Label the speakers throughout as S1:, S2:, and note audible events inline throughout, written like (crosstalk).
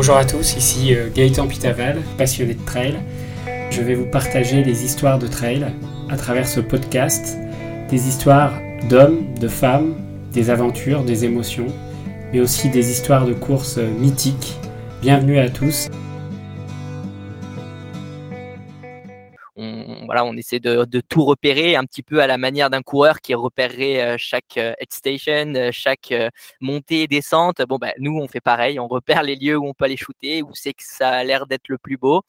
S1: Bonjour à tous, ici euh, Gaëtan Pitaval, passionné de trail. Je vais vous partager des histoires de trail à travers ce podcast, des histoires d'hommes, de femmes, des aventures, des émotions, mais aussi des histoires de courses mythiques. Bienvenue à tous.
S2: Voilà, on essaie de, tout repérer un petit peu à la manière d'un coureur qui repérerait euh, chaque head station, euh, chaque euh, montée et descente. Bon, ben, nous, on fait pareil, on repère les lieux où on peut aller shooter, où c'est que ça a l'air d'être le plus beau.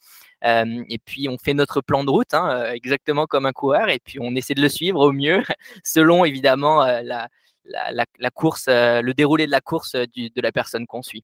S2: et puis on fait notre plan de route, hein, exactement comme un coureur, et puis on essaie de le suivre au mieux, (laughs) selon évidemment la, course, le déroulé de la course de la personne qu'on suit.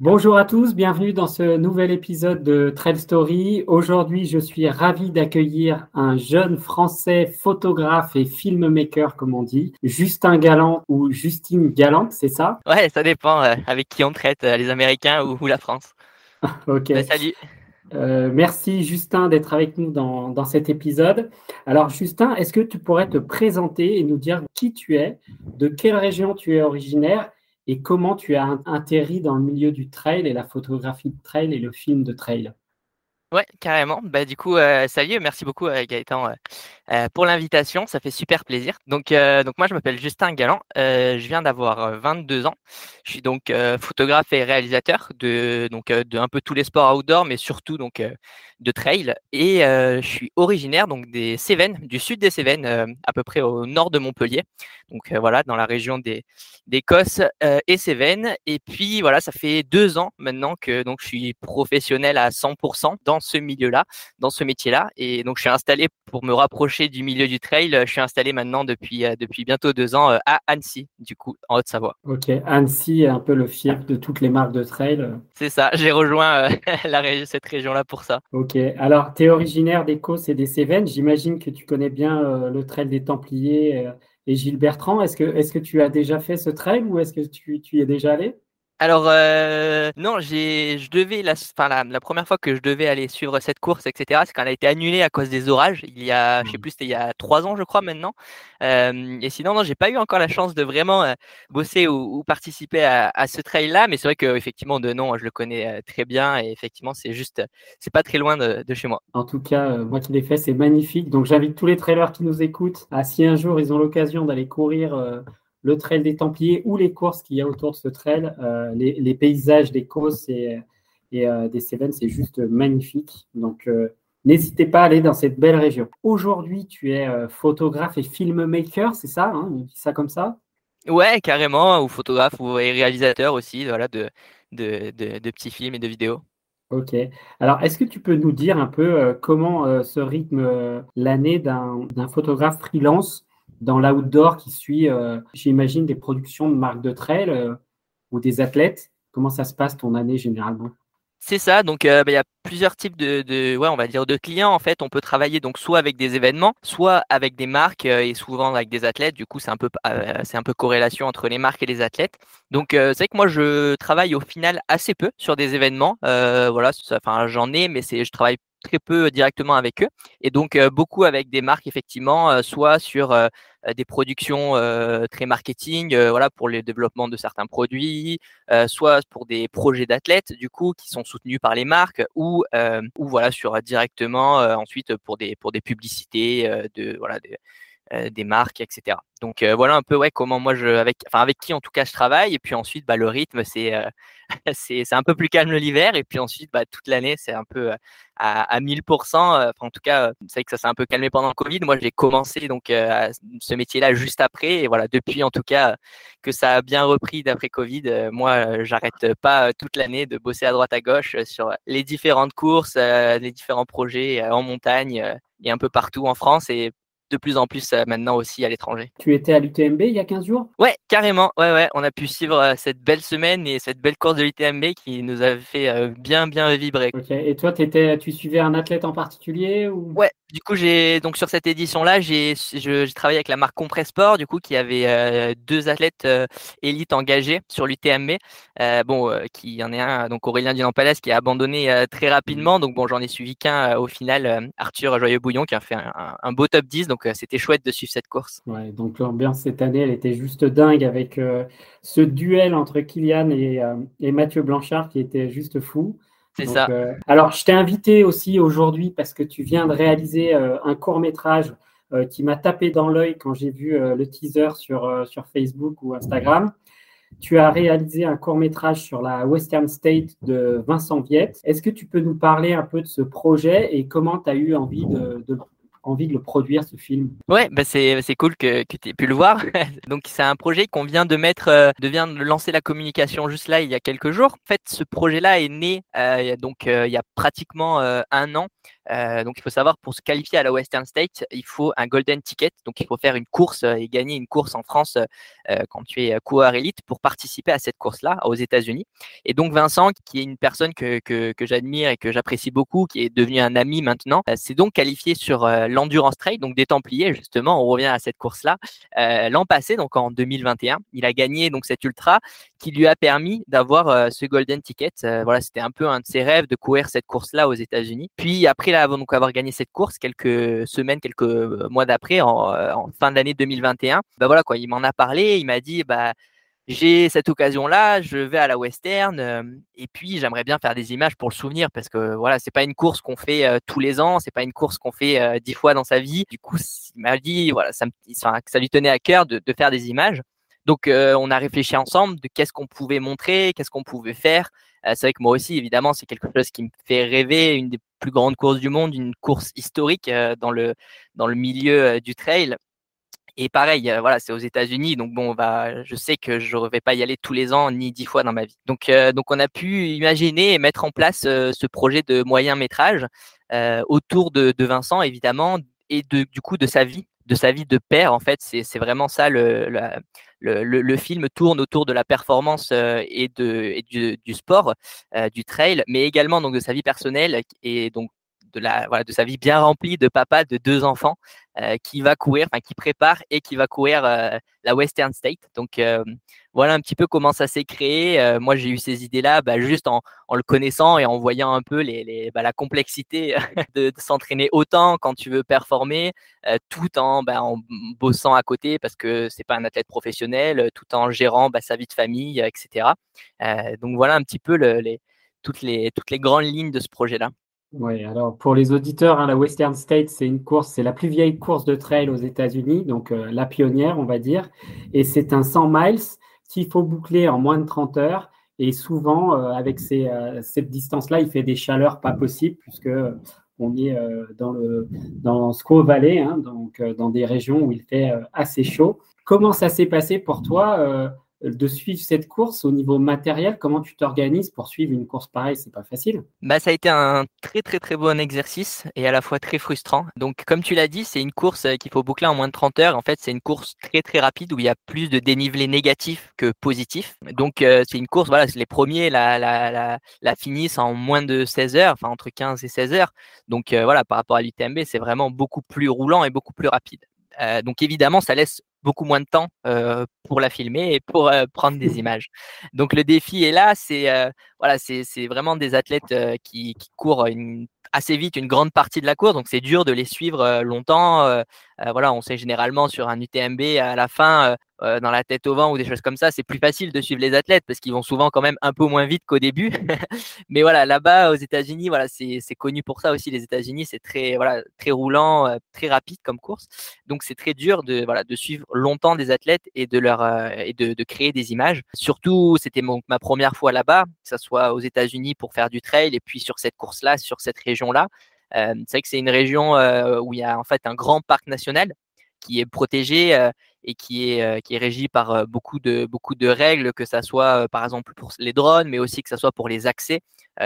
S1: Bonjour à tous, bienvenue dans ce nouvel épisode de Trail Story. Aujourd'hui, je suis ravi d'accueillir un jeune français photographe et filmmaker, comme on dit, Justin Galland ou Justine Galland, c'est ça?
S2: Ouais, ça dépend euh, avec qui on traite, euh, les Américains ou, la France. (laughs)
S1: ok.
S2: Bah, salut.
S1: Euh, merci Justin d'être avec nous dans, dans, cet épisode. Alors Justin, est-ce que tu pourrais te présenter et nous dire qui tu es, de quelle région tu es originaire et comment tu as atterri dans le milieu du trail et la photographie de trail et le film de trail
S2: Ouais, carrément. Bah, du coup, euh, salut, merci beaucoup euh, Gaëtan euh, pour l'invitation, ça fait super plaisir. Donc, donc moi, je m'appelle Justin Galland, je viens d'avoir 22 ans. Je suis donc photographe et réalisateur de donc de un peu tous les sports outdoor, mais surtout donc de trail. Et je suis originaire donc des Cévennes, du sud des Cévennes, à peu près au nord de Montpellier. Donc voilà, dans la région des d'Écosse et Cévennes. Et puis voilà, ça fait deux ans maintenant que donc je suis professionnel à 100% dans ce milieu-là, dans ce métier-là. Et donc je suis installé pour me rapprocher du milieu du trail. Je suis installé maintenant depuis depuis bientôt deux ans à Annecy, du coup, en Haute-Savoie.
S1: Ok, Annecy est un peu le fief de toutes les marques de trail.
S2: C'est ça. J'ai rejoint (laughs) la cette région-là pour ça.
S1: Ok. Alors, tu es originaire d'Écosse et des Cévennes. J'imagine que tu connais bien euh, le trail des Templiers euh, et Gilles Bertrand. Est-ce que, est que tu as déjà fait ce trail ou est-ce que tu, tu y es déjà allé?
S2: Alors euh, non, j'ai, je devais la, enfin, la, première fois que je devais aller suivre cette course, etc. C'est quand elle a été annulée à cause des orages. Il y a, je sais mmh. plus, c'était il y a trois ans, je crois maintenant. Euh, et sinon, non, j'ai pas eu encore la chance de vraiment euh, bosser ou, participer à, à ce trail-là. Mais c'est vrai que effectivement, de nom, je le connais euh, très bien et effectivement, c'est juste, c'est pas très loin de, de, chez moi.
S1: En tout cas, euh, moi qui l'ai fait, c'est magnifique. Donc j'invite tous les trailers qui nous écoutent à si un jour ils ont l'occasion d'aller courir le trail des Templiers ou les courses qu'il y a autour de ce trail. Euh, les, paysages des courses et, euh, des Cévennes, c'est juste magnifique. Donc, euh, n'hésitez pas à aller dans cette belle région. Aujourd'hui, tu es photographe et filmmaker, c'est ça hein, On dit ça comme ça?
S2: Ouais, carrément, ou photographe ou réalisateur aussi, voilà, de, de, de, petits films et de vidéos.
S1: Ok. Alors, est-ce que tu peux nous dire un peu comment se rythme l'année d'un photographe freelance dans l'outdoor qui suit, euh, j'imagine, des productions de marques de trail euh, ou des athlètes Comment ça se passe ton année généralement?
S2: C'est ça, donc euh, bah, il y a plusieurs types de, ouais, on va dire de clients. En fait, on peut travailler donc soit avec des événements, soit avec des marques et souvent avec des athlètes. Du coup, c'est un peu, un peu corrélation entre les marques et les athlètes. Donc c'est vrai que moi, je travaille au final assez peu sur des événements. voilà, enfin j'en ai, mais je travaille très peu directement avec eux. Et donc beaucoup avec des marques effectivement soit sur des productions très marketing voilà pour le développement de certains produits soit pour des projets d'athlètes du coup qui sont soutenus par les marques ou ou voilà sur directement ensuite pour des pour des publicités de voilà des, euh, des marques, etc. Donc euh, voilà un peu ouais comment moi je avec enfin avec qui en tout cas je travaille et puis ensuite bah, le rythme c'est euh, (laughs) c'est un peu plus calme l'hiver et puis ensuite bah, toute l'année c'est un peu à, à 1000%. Enfin, en tout cas c'est que ça s'est un peu calmé pendant le Covid. Moi j'ai commencé donc ce métier-là juste après et voilà depuis en tout cas que ça a bien repris d'après Covid. moi j'arrête pas toute l'année de bosser à droite à gauche sur les différentes courses, les différents projets en montagne et un peu partout en France et de plus en plus euh, maintenant aussi à l'étranger.
S1: Tu étais à l'UTMB il y a 15 jours?
S2: Ouais, carrément. Ouais, ouais. On a pu suivre euh, cette belle semaine et cette belle course de l'UTMB qui nous a fait euh, bien, bien vibrer.
S1: Et toi, étais, tu suivais un athlète en particulier ou...
S2: Ouais, du coup, j'ai donc sur cette édition-là, j'ai travaillé avec la marque Compressport, du coup, qui avait euh, deux athlètes euh, élites engagés sur l'UTMB. Euh, bon, qui y en est un, donc Aurélien Dinampalès, qui a abandonné très rapidement. Donc bon, j'en ai suivi qu'un au final, Arthur Joyeux-Bouillon, qui a fait un, beau top 10. Donc c'était chouette de suivre cette course.
S1: Ouais, donc l'ambiance cette année, elle était juste dingue avec ce duel entre Kylian et, et Mathieu Blanchard qui était juste fou.
S2: C'est ça.
S1: Euh, alors, je t'ai invité aussi aujourd'hui parce que tu viens de réaliser euh, un court métrage euh, qui m'a tapé dans l'œil quand j'ai vu le teaser sur, sur Facebook ou Instagram. Tu as réalisé un court métrage sur la Western State de Vincent Viette. Est-ce que tu peux nous parler un peu de ce projet et comment tu as eu envie de, de, envie de le produire, ce film.
S2: Ouais, bah c'est, cool que, que tu aies pu le voir. (laughs) donc, c'est un projet qu'on vient de mettre, euh, de vient de lancer la communication juste là, il y a quelques jours. En fait, ce projet-là est né euh, donc euh, il y a pratiquement un an. Donc, il faut savoir, pour se qualifier à la Western State, il faut un golden ticket. Donc, il faut faire une course et gagner une course en France quand tu es coureur élite pour participer à cette course-là aux États-Unis. Et donc, Vincent, qui est une personne que, que, j'admire et que j'apprécie beaucoup, qui est devenu un ami maintenant, s'est donc qualifié sur l'Endurance Trail, donc des Templiers, justement, on revient à cette course-là, euh, l'an passé, donc en 2021. Il a gagné donc cet ultra qui lui a permis d'avoir euh, ce golden ticket. Euh, voilà, c'était un peu un de ses rêves de courir cette course-là aux États-Unis. Puis après donc avoir gagné cette course, quelques semaines, quelques mois d'après, en, en, fin d'année 2021, bah voilà quoi, il m'en a parlé, il m'a dit bah j'ai cette occasion-là, je vais à la Western euh, et puis j'aimerais bien faire des images pour le souvenir parce que voilà, c'est pas une course qu'on fait euh, tous les ans, c'est pas une course qu'on fait euh, dix fois dans sa vie. Du coup, il m'a dit voilà, ça, lui tenait à cœur de faire des images. Donc on a réfléchi ensemble de qu'est-ce qu'on pouvait montrer, qu'est-ce qu'on pouvait faire. c'est vrai que moi aussi, évidemment, c'est quelque chose qui me fait rêver, une des plus grandes courses du monde, une course historique dans le dans le milieu du trail. Et pareil, euh, voilà, c'est aux États-Unis, donc bon, je sais que je ne vais pas y aller tous les ans ni dix fois dans ma vie. Donc, euh, on a pu imaginer et mettre en place euh, ce projet de moyen métrage autour de, de, Vincent, évidemment, et de, du coup de sa vie, de sa vie de père. En fait, c'est vraiment ça. Le, film tourne autour de la performance et, de, et du, sport, du trail, mais également de sa vie personnelle et donc de, sa vie bien remplie de papa de deux enfants euh, qui va courir, enfin qui prépare et qui va courir euh, la Western State. Donc euh, voilà un petit peu comment ça s'est créé. moi j'ai eu ces idées-là bah, juste en, le connaissant et en voyant un peu bah, la complexité (laughs) de, s'entraîner autant quand tu veux performer, tout en, bah, en bossant à côté parce que c'est pas un athlète professionnel, tout en gérant sa vie de famille, etc. donc voilà un petit peu toutes, les, grandes lignes de ce projet-là.
S1: Oui, alors pour les auditeurs, hein, la Western State, c'est une course, c'est la plus vieille course de trail aux États-Unis, donc euh, la pionnière, on va dire. Et c'est un 100 miles qu'il faut boucler en moins de 30 heures. Et souvent, euh, avec ces, euh, cette distance-là, il fait des chaleurs pas possibles, puisque on est dans, le, dans Squaw Valley, hein, donc dans des régions où il fait assez chaud. Comment ça s'est passé pour toi de suivre cette course au niveau matériel Comment tu t'organises pour suivre une course pareille C'est pas facile.
S2: Bah, ça a été un très très très bon exercice et à la fois très frustrant. Donc, comme tu l'as dit, c'est une course euh, qu'il faut boucler en moins de 30 heures. En fait, c'est une course très très rapide où il y a plus de dénivelé négatif que positif. Donc, euh, c'est une course, voilà, les premiers la, finissent en moins de 16 heures, enfin entre 15 et 16 heures. Donc, euh, voilà, par rapport à l'UTMB, c'est vraiment beaucoup plus roulant et beaucoup plus rapide. donc évidemment, ça laisse beaucoup moins de temps euh, pour la filmer et pour euh, prendre des images. Donc le défi est là, c'est euh, voilà, c'est vraiment des athlètes qui, qui, courent une, assez vite une grande partie de la course, donc c'est dur de les suivre longtemps. voilà, on sait généralement sur un UTMB à la fin, dans la tête au vent ou des choses comme ça, c'est plus facile de suivre les athlètes parce qu'ils vont souvent quand même un peu moins vite qu'au début. (laughs) Mais voilà, là-bas aux États-Unis, voilà, c'est connu pour ça aussi. Les États-Unis, c'est très voilà très roulant, très rapide comme course, donc c'est très dur de voilà de suivre longtemps des athlètes et de leur euh, et de, de, créer des images. Surtout, c'était ma première fois là-bas, que ce soit aux États-Unis pour faire du trail et puis sur cette course-là, sur cette région-là. Euh, c'est vrai que c'est une région euh, où il y a en fait un grand parc national qui est protégé et qui est, qui est régi par beaucoup de, beaucoup de règles, que ça soit par exemple pour les drones, mais aussi que ça soit pour les accès.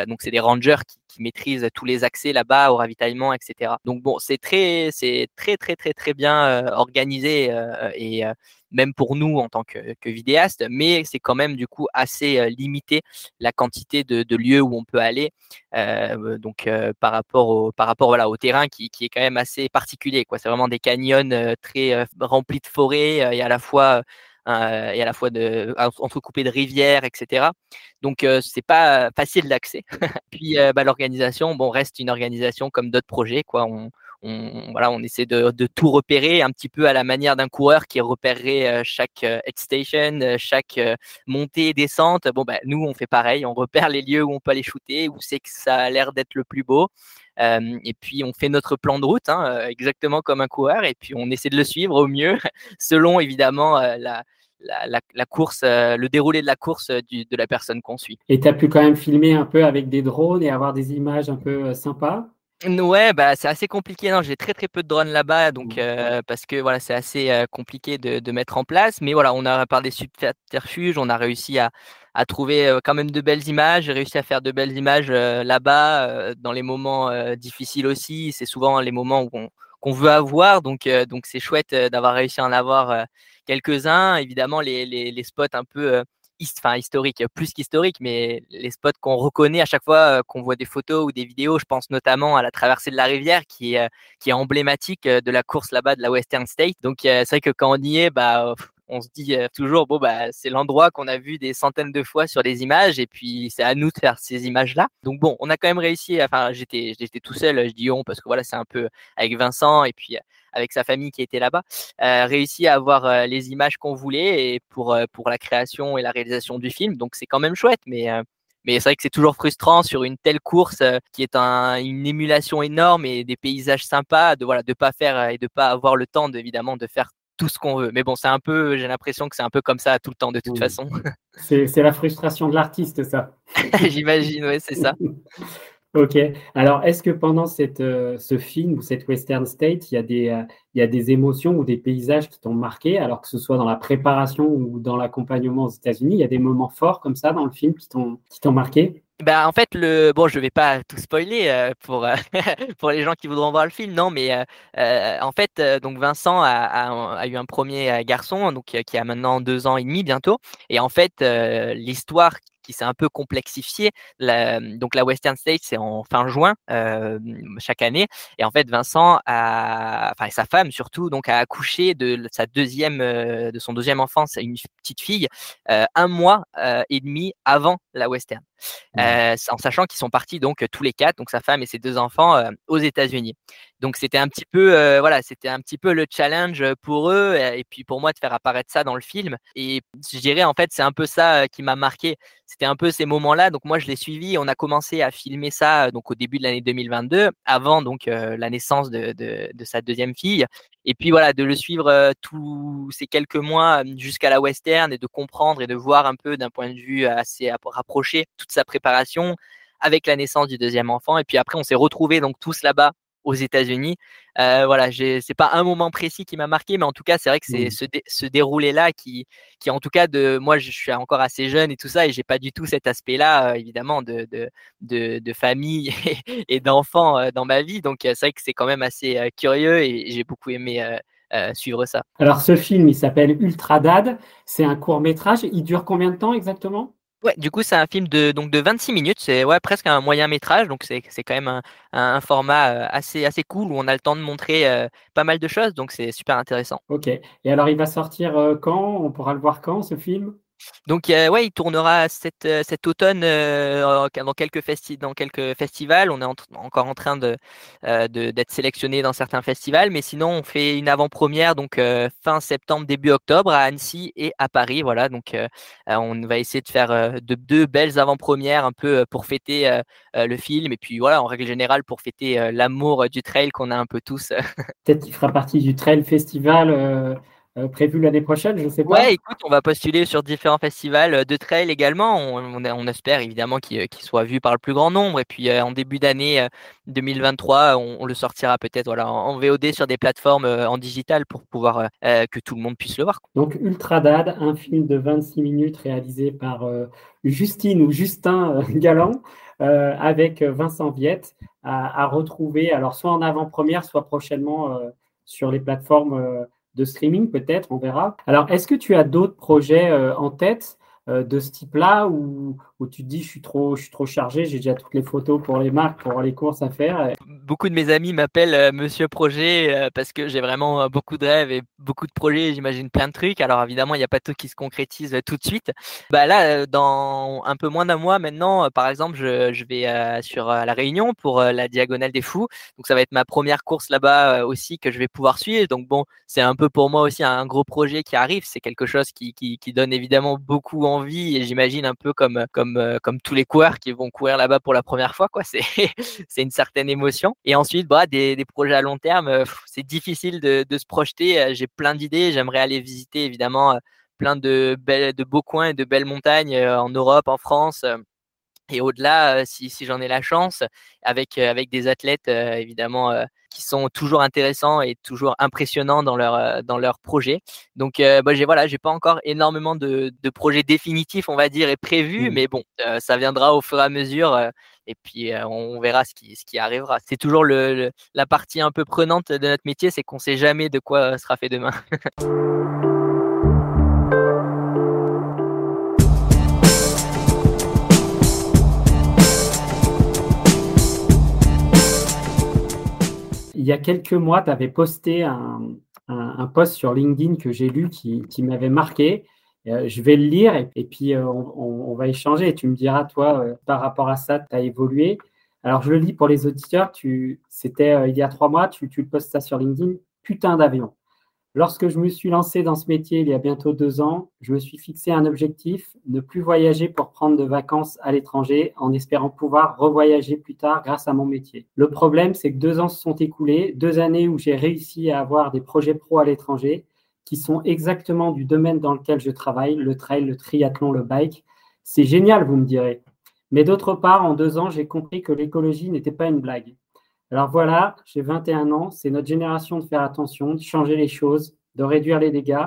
S2: donc c'est des rangers qui, qui, maîtrisent tous les accès là-bas au ravitaillement, etc. Donc bon, c'est très, c'est très très très très bien organisé et même pour nous en tant que, que vidéaste, mais c'est quand même du coup assez limité la quantité de, lieux où on peut aller. donc par rapport au par rapport au terrain qui, est quand même assez particulier. C'est vraiment des canyons très remplis de forêts et à la fois euh, et à la fois de, de rivières, etc. Donc euh, c'est pas facile d'accès. (laughs) Puis euh, bah, l'organisation, bon, reste une organisation comme d'autres projets, quoi. On, voilà, on essaie de, de, tout repérer un petit peu à la manière d'un coureur qui repérerait chaque head station, chaque montée descente. Bon, bah, nous, on fait pareil. On repère les lieux où on peut aller shooter, où c'est que ça a l'air d'être le plus beau. Euh, et puis on fait notre plan de route, hein, exactement comme un coureur, et puis on essaie de le suivre au mieux, (laughs) selon évidemment la, la, la, course, le déroulé de la course du, de la personne qu'on suit.
S1: Et tu as pu quand même filmer un peu avec des drones et avoir des images un peu sympas?
S2: Ouais, bah c'est assez compliqué. Non, j'ai très très peu de drones là-bas, donc euh, parce que voilà, c'est assez euh, compliqué de, de, mettre en place. Mais voilà, on a par des subterfuges, on a réussi à, à trouver euh, quand même de belles images. J'ai réussi à faire de belles images là-bas dans les moments difficiles aussi. C'est souvent les moments où on, qu'on veut avoir, donc donc c'est chouette d'avoir réussi à en avoir quelques-uns. Évidemment, les, les, les spots un peu historique, plus qu'historique, mais les spots qu'on reconnaît à chaque fois euh, qu'on voit des photos ou des vidéos. Je pense notamment à la traversée de la rivière qui est, euh, qui est emblématique euh, de la course là-bas de la Western State. Donc c'est vrai que quand on y est, bah on se dit toujours bon bah c'est l'endroit qu'on a vu des centaines de fois sur des images et puis c'est à nous de faire ces images là. Donc bon, on a quand même réussi. Enfin j'étais tout seul, je dis on parce que voilà c'est un peu avec Vincent et puis avec sa famille qui était là-bas, euh, réussi à avoir euh, les images qu'on voulait et pour, euh, pour la création et la réalisation du film. Donc c'est quand même chouette, mais mais c'est vrai que c'est toujours frustrant sur une telle course qui est un, une émulation énorme et des paysages sympas de voilà de pas faire et de pas avoir le temps évidemment de faire tout ce qu'on veut. Mais bon, c'est un peu, j'ai l'impression que c'est un peu comme ça tout le temps de toute façon.
S1: C'est la frustration de l'artiste, ça. (laughs)
S2: J'imagine, oui, c'est ça. (laughs)
S1: Ok. Alors, est-ce que pendant cette, euh, ce film ou cette Western State, il y, a des, euh, il y a des émotions ou des paysages qui t'ont marqué, alors que ce soit dans la préparation ou dans l'accompagnement aux États-Unis, il y a des moments forts comme ça dans le film qui t'ont marqué?
S2: Bah, en fait, le bon, je vais pas tout spoiler euh, pour (laughs) pour les gens qui voudront voir le film, non, mais en fait, donc Vincent a, a, a, eu un premier garçon, donc qui a maintenant deux ans et demi bientôt, et en fait, l'histoire qui s'est un peu complexifié. La, donc la Western State, c'est en fin juin euh, chaque année. Et en fait, Vincent a, enfin sa femme surtout, donc a accouché de sa deuxième, euh, de son deuxième enfant, une petite fille, euh, un mois euh, et demi avant la Western. Euh, en sachant qu'ils sont partis donc tous les quatre, donc sa femme et ses deux enfants, euh, aux États-Unis. Donc c'était un petit peu, euh, voilà, c'était un petit peu le challenge pour eux et puis pour moi de faire apparaître ça dans le film. Et je dirais en fait c'est un peu ça qui m'a marqué. C'était un peu ces moments-là. Donc moi je l'ai suivi. On a commencé à filmer ça donc au début de l'année 2022, avant donc la naissance de, de, sa deuxième fille. Et puis voilà, de le suivre tous ces quelques mois jusqu'à la western et de comprendre et de voir un peu d'un point de vue assez rapproché sa préparation avec la naissance du deuxième enfant. Et puis après, on s'est retrouvés donc tous là-bas aux États-Unis. Euh, voilà, c'est pas un moment précis qui m'a marqué, mais en tout cas, c'est vrai que c'est mmh. ce, déroulé-là qui, qui, en tout cas, de moi, je suis encore assez jeune et tout ça, et j'ai pas du tout cet aspect-là, évidemment, de, de, de, de, famille (laughs) et, d'enfants dans ma vie. Donc, c'est vrai que c'est quand même assez curieux et j'ai beaucoup aimé. suivre ça.
S1: Alors ce film, il s'appelle Ultra Dad. C'est un court métrage. Il dure combien de temps exactement?
S2: Ouais, du coup, c'est un film de, donc de 26 minutes. C'est ouais, presque un moyen métrage. Donc, c'est, c'est quand même un, un, format euh, assez, assez cool où on a le temps de montrer euh, pas mal de choses. Donc, c'est super intéressant.
S1: Ok. Et alors, il va sortir euh, quand? On pourra le voir quand, ce film?
S2: Donc euh, ouais, il tournera cet, euh, cet automne euh, dans quelques dans quelques festivals. On est encore en train de d'être sélectionné dans certains festivals, mais sinon on fait une avant-première donc fin septembre début octobre à Annecy et à Paris. Voilà, donc on va essayer de faire de deux belles avant-premières un peu pour fêter le film et puis voilà en règle générale pour fêter l'amour du trail qu'on a un peu tous.
S1: Peut-être qu'il fera partie du trail festival euh, prévu l'année prochaine, je ne sais pas.
S2: Ouais, écoute, on va postuler sur différents festivals euh, de trail également. On, on, espère évidemment qu'il euh, soit vu par le plus grand nombre. Et puis en début d'année 2023, on, le sortira peut-être voilà, en, VOD sur des plateformes en digital pour pouvoir que tout le monde puisse le voir.
S1: Donc Ultra Dad, un film de 26 minutes réalisé par Justine ou Justin Galland. avec Vincent Viette à, à, retrouver alors soit en avant-première, soit prochainement sur les plateformes de streaming, peut-être, on verra. Alors, est-ce que tu as d'autres projets en tête euh, de ce type-là où, où, tu te dis je suis trop, je suis trop chargé, j'ai déjà toutes les photos pour les marques, pour les courses à faire.
S2: Beaucoup de mes amis m'appellent euh, Monsieur Projet euh, parce que j'ai vraiment beaucoup de rêves et beaucoup de projets, j'imagine plein de trucs. Alors évidemment, il n'y a pas tout qui se concrétise tout de suite. Bah là, dans un peu moins d'un mois maintenant, par exemple, je, vais sur la Réunion pour la Diagonale des Fous. Donc ça va être ma première course là-bas aussi que je vais pouvoir suivre. Donc bon, c'est un peu pour moi aussi un gros projet qui arrive. C'est quelque chose qui, qui, qui donne évidemment beaucoup envie et j'imagine un peu comme comme euh, comme tous les coureurs qui vont courir là-bas pour la première fois quoi. (laughs) C'est c'est une certaine émotion. Et ensuite bah des, projets à long terme, euh, c'est difficile de, de se projeter. Euh, j'ai plein d'idées. J'aimerais aller visiter évidemment plein de belles de beaux coins et de belles montagnes en Europe, en France et au-delà, si, si j'en ai la chance, avec, avec des athlètes évidemment qui sont toujours intéressants et toujours impressionnants dans leur, dans leur projet. Donc, bah, j'ai voilà, j'ai pas encore énormément de, de, projets définitifs, on va dire, et prévus, mmh. mais bon, ça viendra au fur et à mesure. et puis on verra ce qui, ce qui arrivera. C'est toujours le, la partie un peu prenante de notre métier, c'est qu'on sait jamais de quoi sera fait demain. (laughs)
S1: il y a quelques mois, tu avais posté un, post sur LinkedIn que j'ai lu qui, m'avait marqué. Euh, je vais le lire et, puis euh, on, va échanger et tu me diras, toi, euh, par rapport à ça, tu as évolué. Alors, je le lis pour les auditeurs. C'était il y a trois mois, tu, tu postes ça sur LinkedIn. Putain d'avion. Lorsque je me suis lancé dans ce métier il y a bientôt deux ans, je me suis fixé un objectif, ne plus voyager pour prendre de vacances à l'étranger en espérant pouvoir revoyager plus tard grâce à mon métier. Le problème, c'est que deux ans se sont écoulés, deux années où j'ai réussi à avoir des projets pro à l'étranger qui sont exactement du domaine dans lequel je travaille, le trail, le triathlon, le bike. C'est génial, vous me direz. Mais d'autre part, en deux ans, j'ai compris que l'écologie n'était pas une blague. Alors voilà, j'ai 21 ans, c'est notre génération de faire attention, de changer les choses, de réduire les dégâts.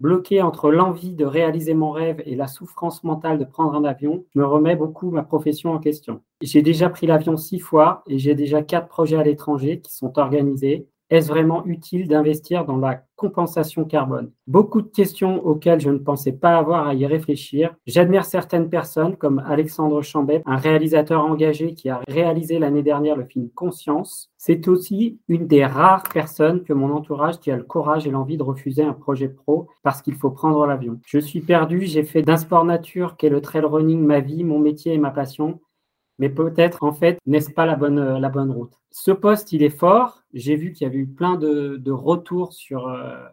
S1: Bloqué entre l'envie de réaliser mon rêve et la souffrance mentale de prendre un avion, me remets beaucoup ma profession en question. J'ai déjà pris l'avion six fois et j'ai déjà quatre projets à l'étranger qui sont organisés. Est-ce vraiment utile d'investir dans la compensation carbone? Beaucoup de questions auxquelles je ne pensais pas avoir à y réfléchir. J'admire certaines personnes comme Alexandre Chambet, un réalisateur engagé qui a réalisé l'année dernière le film Conscience. C'est aussi une des rares personnes que mon entourage qui a le courage et l'envie de refuser un projet pro parce qu'il faut prendre l'avion. Je suis perdu, j'ai fait d'un sport nature qu'est le trail running ma vie, mon métier et ma passion mais peut-être en fait n'est-ce pas la bonne, la bonne route? Ce poste, il est fort. J'ai vu qu'il y avait eu plein de, de retours sur, euh,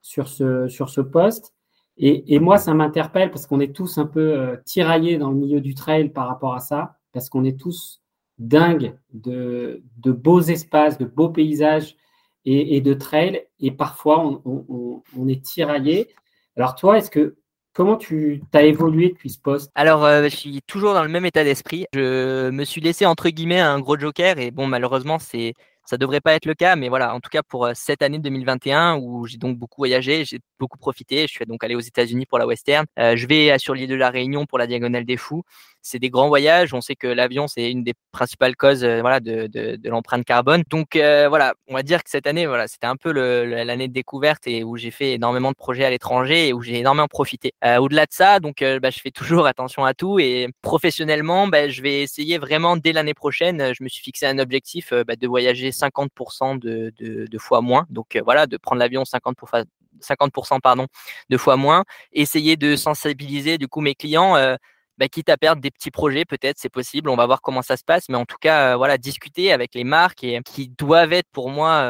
S1: sur, ce, sur ce poste. Et, et moi, ça m'interpelle parce qu'on est tous un peu euh, tiraillés dans le milieu du trail par rapport à ça, parce qu'on est tous dingues de, de beaux espaces, de beaux paysages et, de trail. Et parfois, on, on, on est tiraillés. Alors toi, est-ce que Comment tu as évolué depuis ce poste?
S2: Alors, euh, je suis toujours dans le même état d'esprit. Je me suis laissé entre guillemets un gros joker et bon, malheureusement, c'est ça devrait pas être le cas, mais voilà, en tout cas pour euh, cette année 2021 où j'ai donc beaucoup voyagé, j'ai beaucoup profité. Je suis donc allé aux États-Unis pour la Western. Euh, je vais sur l'île de la Réunion pour la Diagonale des Fous. C'est des grands voyages. On sait que l'avion c'est une des principales causes, euh, voilà, de, de, l'empreinte carbone. Donc voilà, on va dire que cette année, voilà, c'était un peu l'année de découverte et où j'ai fait énormément de projets à l'étranger et où j'ai énormément profité. Au-delà de ça, donc bah, je fais toujours attention à tout et professionnellement, bah, je vais essayer vraiment dès l'année prochaine. Je me suis fixé un objectif bah, de voyager 50% de, de, fois moins. Donc euh, voilà, de prendre l'avion 50%, 50% pardon, de fois moins. Essayer de sensibiliser du coup mes clients. Euh, bah, quitte à perdre des petits projets, peut-être c'est possible. On va voir comment ça se passe, mais en tout cas, euh, voilà, discuter avec les marques qui doivent être pour moi.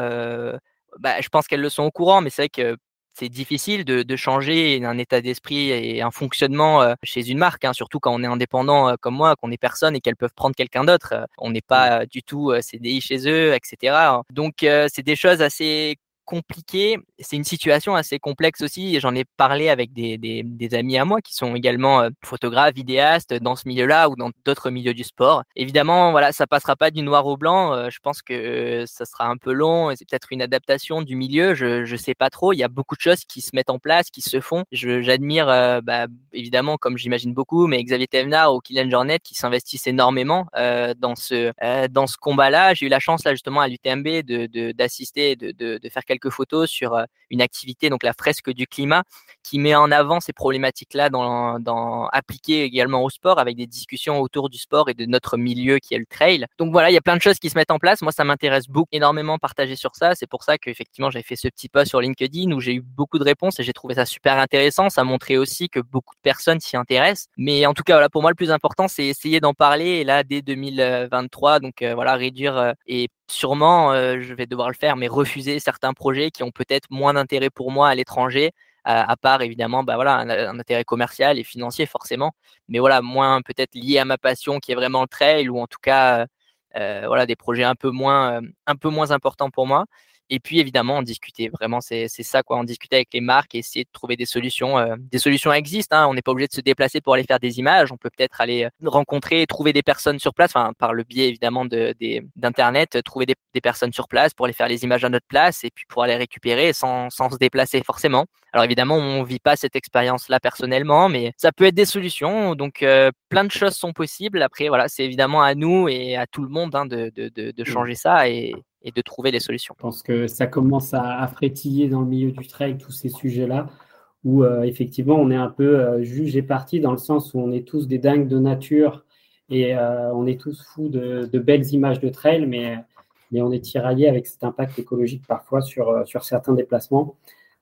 S2: bah, je pense qu'elles le sont au courant, mais c'est vrai que c'est difficile de, de, changer un état d'esprit et un fonctionnement euh, chez une marque, hein, surtout quand on est indépendant euh, comme moi, qu'on est personne et qu'elles peuvent prendre quelqu'un d'autre. Euh, on n'est pas du tout CDI chez eux, etc. Donc c'est des choses assez compliqué. C'est une situation assez complexe aussi. J'en ai parlé avec des, des, des, amis à moi qui sont également euh, photographes, vidéastes dans ce milieu-là ou dans d'autres milieux du sport. Évidemment, voilà, ça passera pas du noir au blanc. Euh, je pense que ça sera un peu long c'est peut-être une adaptation du milieu. Je je sais pas trop. Il y a beaucoup de choses qui se mettent en place, qui se font. J'admire euh, bah, évidemment, comme j'imagine beaucoup, mais Xavier Thévenard ou Kylian Jornet qui s'investissent énormément dans ce dans ce combat-là. J'ai eu la chance là justement à l'UTMB de d'assister, de, de, de, faire quelques photos sur une activité, donc la fresque du climat, qui met en avant ces problématiques-là dans, dans appliquées également au sport avec des discussions autour du sport et de notre milieu qui est le trail. Donc voilà, il y a plein de choses qui se mettent en place. Moi, ça m'intéresse beaucoup, énormément partager sur ça. C'est pour ça qu'effectivement, j'ai fait ce petit post sur LinkedIn où j'ai eu beaucoup de réponses et j'ai trouvé ça super intéressant. Ça montrait aussi que beaucoup de personnes s'y intéressent. Mais en tout cas, voilà, pour moi, le plus important, c'est essayer d'en parler. Et là, dès 2023, donc euh, voilà, réduire euh, et sûrement, euh, je vais devoir le faire, mais refuser certains projets qui ont peut-être moins d'intérêt pour moi à l'étranger à, part évidemment bah voilà un, intérêt commercial et financier forcément. Mais voilà moins peut-être lié à ma passion qui est vraiment le trail ou en tout cas euh, voilà des projets un peu moins un peu moins importants pour moi et puis évidemment en discuter. Vraiment, c'est ça quoi, en discuter avec les marques et essayer de trouver des solutions. Euh, des solutions existent. Hein. On n'est pas obligé de se déplacer pour aller faire des images. On peut peut-être aller euh, rencontrer, trouver des personnes sur place, enfin par le biais évidemment de d'internet, euh, trouver des, des, personnes sur place pour aller faire les images à notre place et puis pour aller récupérer sans, sans se déplacer forcément. Alors évidemment, on vit pas cette expérience-là personnellement, mais ça peut être des solutions. Donc plein de choses sont possibles. Après voilà, c'est évidemment à nous et à tout le monde hein, de, de, de, de, mmh. changer ça et, et de trouver des solutions.
S1: Je pense que ça commence à, frétiller dans le milieu du trail, tous ces sujets-là, où euh, effectivement on est un peu euh, juge et parti dans le sens où on est tous des dingues de nature et euh, on est tous fous de, belles images de trail, mais, mais on est tiraillé avec cet impact écologique parfois sur, sur certains déplacements.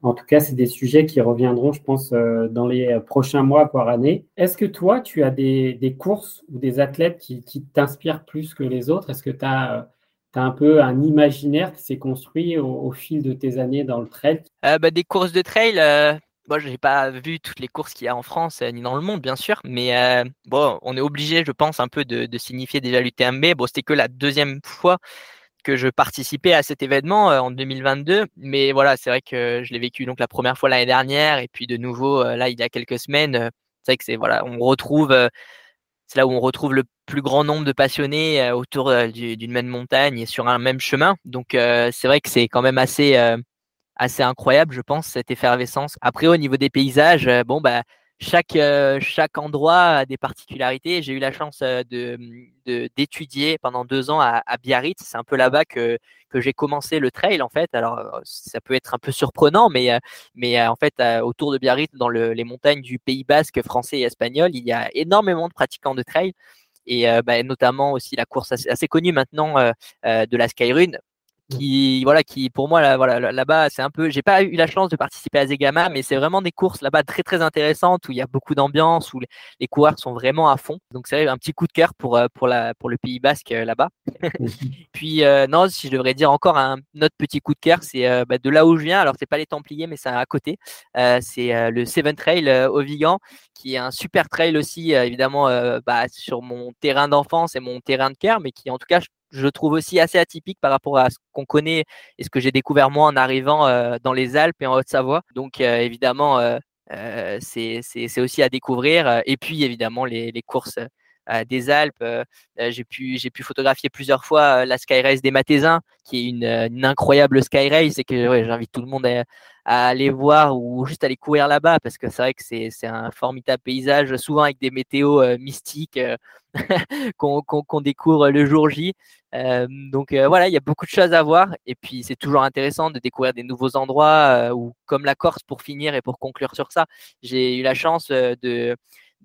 S1: En tout cas, c'est des sujets qui reviendront, je pense, dans les prochains mois, voire années. Est-ce que toi, tu as des, courses ou des athlètes qui t'inspirent plus que les autres? Est-ce que tu as tu un peu un imaginaire qui s'est construit au, fil de tes années dans le trail
S2: euh, bah, Des courses de trail, euh, moi je n'ai pas vu toutes les courses qu'il y a en France euh, ni dans le monde, bien sûr, mais bon, on est obligé, je pense, un peu de, signifier déjà l'UTMB. Bon, c'était que la deuxième fois que je participais à cet événement en 2022, mais voilà, c'est vrai que je l'ai vécu donc la première fois l'année dernière et puis de nouveau là il y a quelques semaines. c'est vrai que c'est voilà, on retrouve c'est là où on retrouve le plus grand nombre de passionnés euh, autour euh, d'une même montagne et sur un même chemin. Donc euh, c'est vrai que c'est quand même assez assez incroyable, je pense, cette effervescence. Après, au niveau des paysages, bon bah chaque, euh, chaque endroit a des particularités. J'ai eu la chance euh, de, d'étudier pendant deux ans à, à Biarritz. C'est un peu là-bas que, que j'ai commencé le trail en fait. Alors euh, ça peut être un peu surprenant, mais, mais en fait autour de Biarritz, dans le, les montagnes du Pays Basque français et espagnol, il y a énormément de pratiquants de trail et bah, notamment aussi la course assez, assez connue maintenant de la Skyrun qui voilà qui pour moi là, voilà là-bas c'est un peu j'ai pas eu la chance de participer à Zegama mais c'est vraiment des courses là-bas très très intéressantes où il y a beaucoup d'ambiance où les, coureurs sont vraiment à fond. Donc c'est un petit coup de cœur pour euh, pour la pour le Pays Basque euh, là-bas. (laughs) Puis euh, non si je devrais dire encore un autre petit coup de cœur c'est bah, de là où je viens alors c'est pas les Templiers mais c'est à côté c'est le Seven Trail au Vigan qui est un super trail aussi évidemment bah, sur mon terrain d'enfance et mon terrain de cœur mais qui en tout cas je trouve aussi assez atypique par rapport à ce qu'on connaît et ce que j'ai découvert moi en arrivant euh, dans les Alpes et en Haute-Savoie. Donc euh, évidemment, euh, c'est aussi à découvrir. Et puis évidemment les courses des Alpes. j'ai pu j'ai pu photographier plusieurs fois la Sky Race des Matézins, qui est une, une incroyable Sky Race et que ouais, j'invite tout le monde à, aller voir ou juste aller courir là-bas parce que c'est vrai que c'est un formidable paysage, souvent avec des météos mystiques (laughs) qu'on découvre le jour J. Euh, donc euh, voilà, il y a beaucoup de choses à voir et puis c'est toujours intéressant de découvrir des nouveaux endroits euh, ou comme la Corse pour finir et pour conclure sur ça. J'ai eu la chance de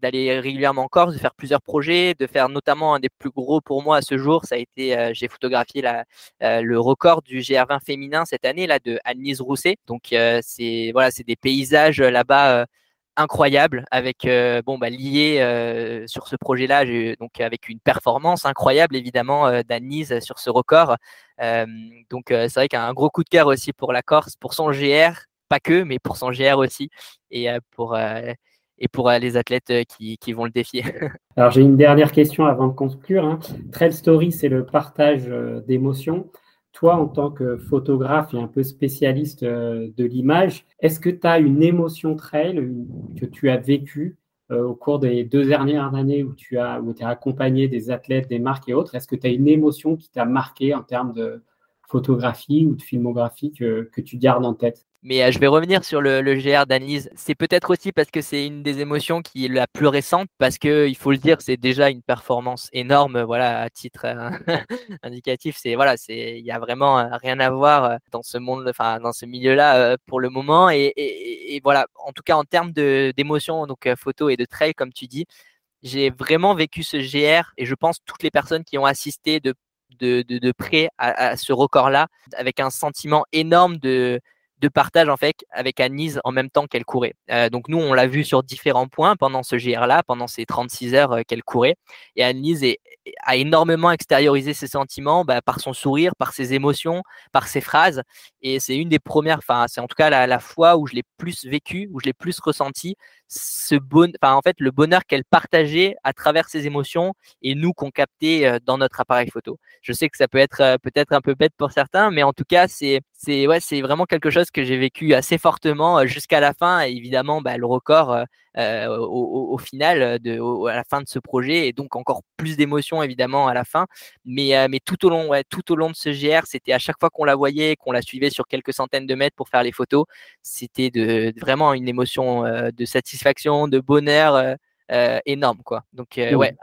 S2: d'aller régulièrement en Corse, de faire plusieurs projets, de faire notamment un des plus gros pour moi à ce jour, ça a été, j'ai photographié la, le record du GR20 féminin cette année là de Annelise Rousset. Donc c'est voilà, c'est des paysages là-bas incroyable avec euh, bon bah lié euh, sur ce projet-là. Donc avec une performance incroyable évidemment euh, d'Anise sur ce record. Donc c'est vrai qu'un gros coup de cœur aussi pour la Corse pour son GR pas que mais pour son GR aussi. Et pour et pour les athlètes qui, qui, vont le défier. (laughs)
S1: Alors j'ai une dernière question avant de conclure. Hein. Trail Story, c'est le partage d'émotions toi, en tant que photographe et un peu spécialiste euh, de l'image, est-ce que tu as une émotion trail que tu as vécue euh, au cours des deux dernières années où tu as, où accompagné des athlètes, des marques et autres? Est-ce que tu as une émotion qui t'a marqué en termes de photographie ou de filmographie que tu gardes en tête?
S2: Mais je vais revenir sur le, le GR d'Anne-Lise. C'est peut-être aussi parce que c'est une des émotions qui est la plus récente, parce que il faut le dire, c'est déjà une performance énorme. Voilà, à titre (laughs) indicatif, c'est voilà, c'est il y a vraiment rien à voir dans ce monde, enfin dans ce milieu-là pour le moment. Et, et, et, voilà, en tout cas en termes d'émotion, donc photo et de trail, comme tu dis, j'ai vraiment vécu ce GR et je pense toutes les personnes qui ont assisté de, de, de, près à, ce record-là avec un sentiment énorme de, de partage en fait avec Anise en même temps qu'elle courait. Euh, donc nous, on l'a vu sur différents points pendant ce GR-là, pendant ces 36 heures euh, qu'elle courait. Et Anise a énormément extériorisé ses sentiments bah, par son sourire, par ses émotions, par ses phrases. Et c'est une des premières, enfin c'est en tout cas la, la fois où je l'ai plus vécu, où je l'ai plus ressenti, ce bon, en fait le bonheur qu'elle partageait à travers ses émotions et nous qu'on captait euh, dans notre appareil photo. Je sais que ça peut être peut-être un peu bête pour certains, mais en tout cas c'est c'est ouais c'est vraiment quelque chose que j'ai vécu assez fortement jusqu'à la fin. évidemment, bah, le record euh, au, final, de, à la fin de ce projet, et donc encore plus d'émotions évidemment à la fin. Mais, mais tout au long, ouais, tout au long de ce GR, c'était à chaque fois qu'on la voyait, qu'on la suivait sur quelques centaines de mètres pour faire les photos, c'était de, vraiment une émotion de satisfaction, de bonheur énorme, quoi. Donc mmh. ouais,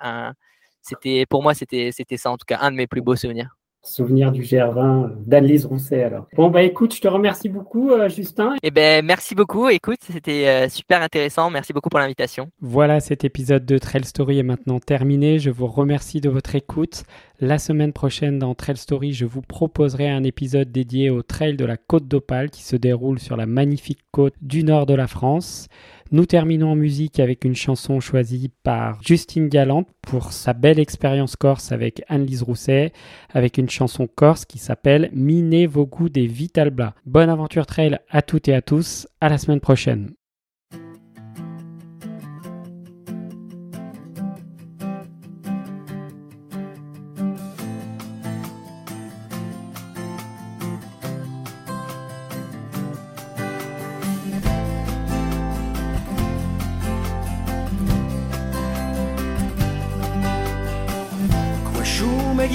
S2: c'était pour moi c'était c'était ça en tout cas un de mes plus beaux souvenirs.
S1: Souvenir du GR20 euh, d'Annelise Rousset alors. Bon bah écoute, je te remercie beaucoup euh, Justin.
S2: Eh ben merci beaucoup, écoute, c'était euh, super intéressant, merci beaucoup pour l'invitation.
S3: Voilà, cet épisode de Trail Story est maintenant terminé, je vous remercie de votre écoute. La semaine prochaine dans Trail Story, je vous proposerai un épisode dédié au trail de la Côte d'Opale qui se déroule sur la magnifique côte du nord de la France. Nous terminons en musique avec une chanson choisie par Justine Galante pour sa belle expérience corse avec Anne-Lise Rousset, avec une chanson corse qui s'appelle Minez vos goûts des Vitalbla. Bonne aventure trail à toutes et à tous, à la semaine prochaine.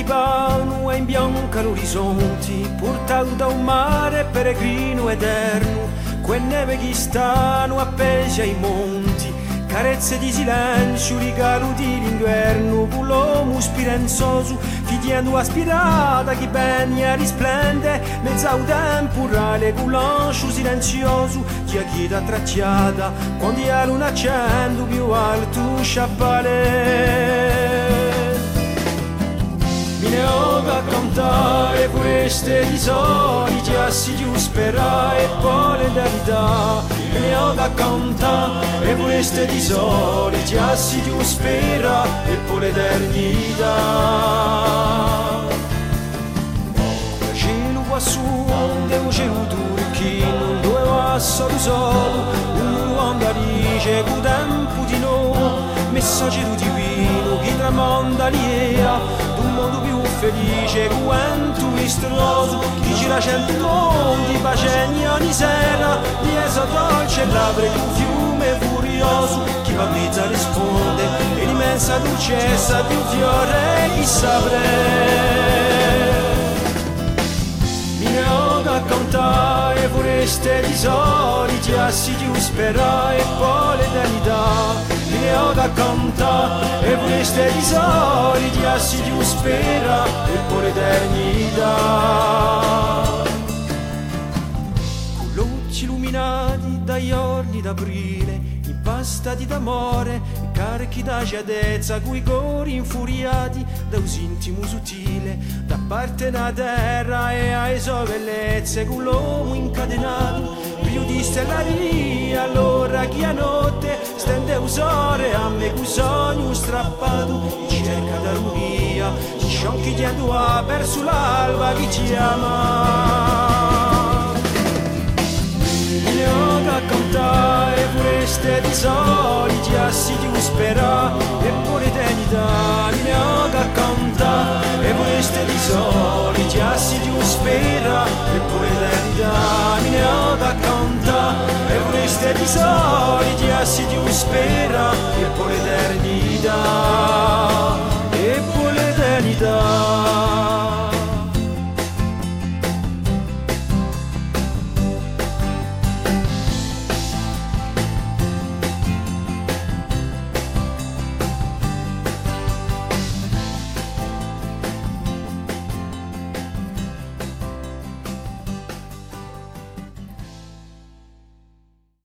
S4: E in bianca l'orizzonti, portato da un mare peregrino eterno, quel neve che stanno appesi ai monti, carezze di silenzio, regalo di l'inverno, l'uomo spirenzoso, fidiendo aspirata che bene risplende, mezza temporale, con l'ancio silenzioso, chi chieda tracciata, quando la luna accende più alto sciappale. Ho da cantare queste risori, già si giuspera e poi le verità. Mi ne ho da cantare queste risori, già si giuspera e poi l'eternità. Cielo quassù, onde un cielo turchino, due passo di solo, un uomo dice, con tempo di no, messaggero divino, chi tramonda più felice quanto misterioso chi gira cento mondi pacegni ogni sera di esso dolce labbra di un fiume furioso chi va mezza risponde e l'immensa dolcezza di un fiore chi saprei mi ne ho da contare foreste di soli giassi di spera e poi l'eternità ne ho da cantare e queste risori di assi di spera e pure l'eternità con luci illuminati dagli orni d'aprile impastati d'amore, carichi da giadezza, cui cori infuriati da un intimo sottile, da parte da terra e ai sue bellezze, con l'uomo incatenato, udisse la ria, allora chi a notte stende usore a me bisogno strappato in cerca d'armonia, sciocchi di adua verso l'alba chi ci ama. Io raccontare vorreste di soli, già si ti spera, eppure tenita, io raccontare e vorreste di soli, già si ti spera, eppure tenita, io raccontare soli di essi di spera e poi l'eternità e poi l'eternità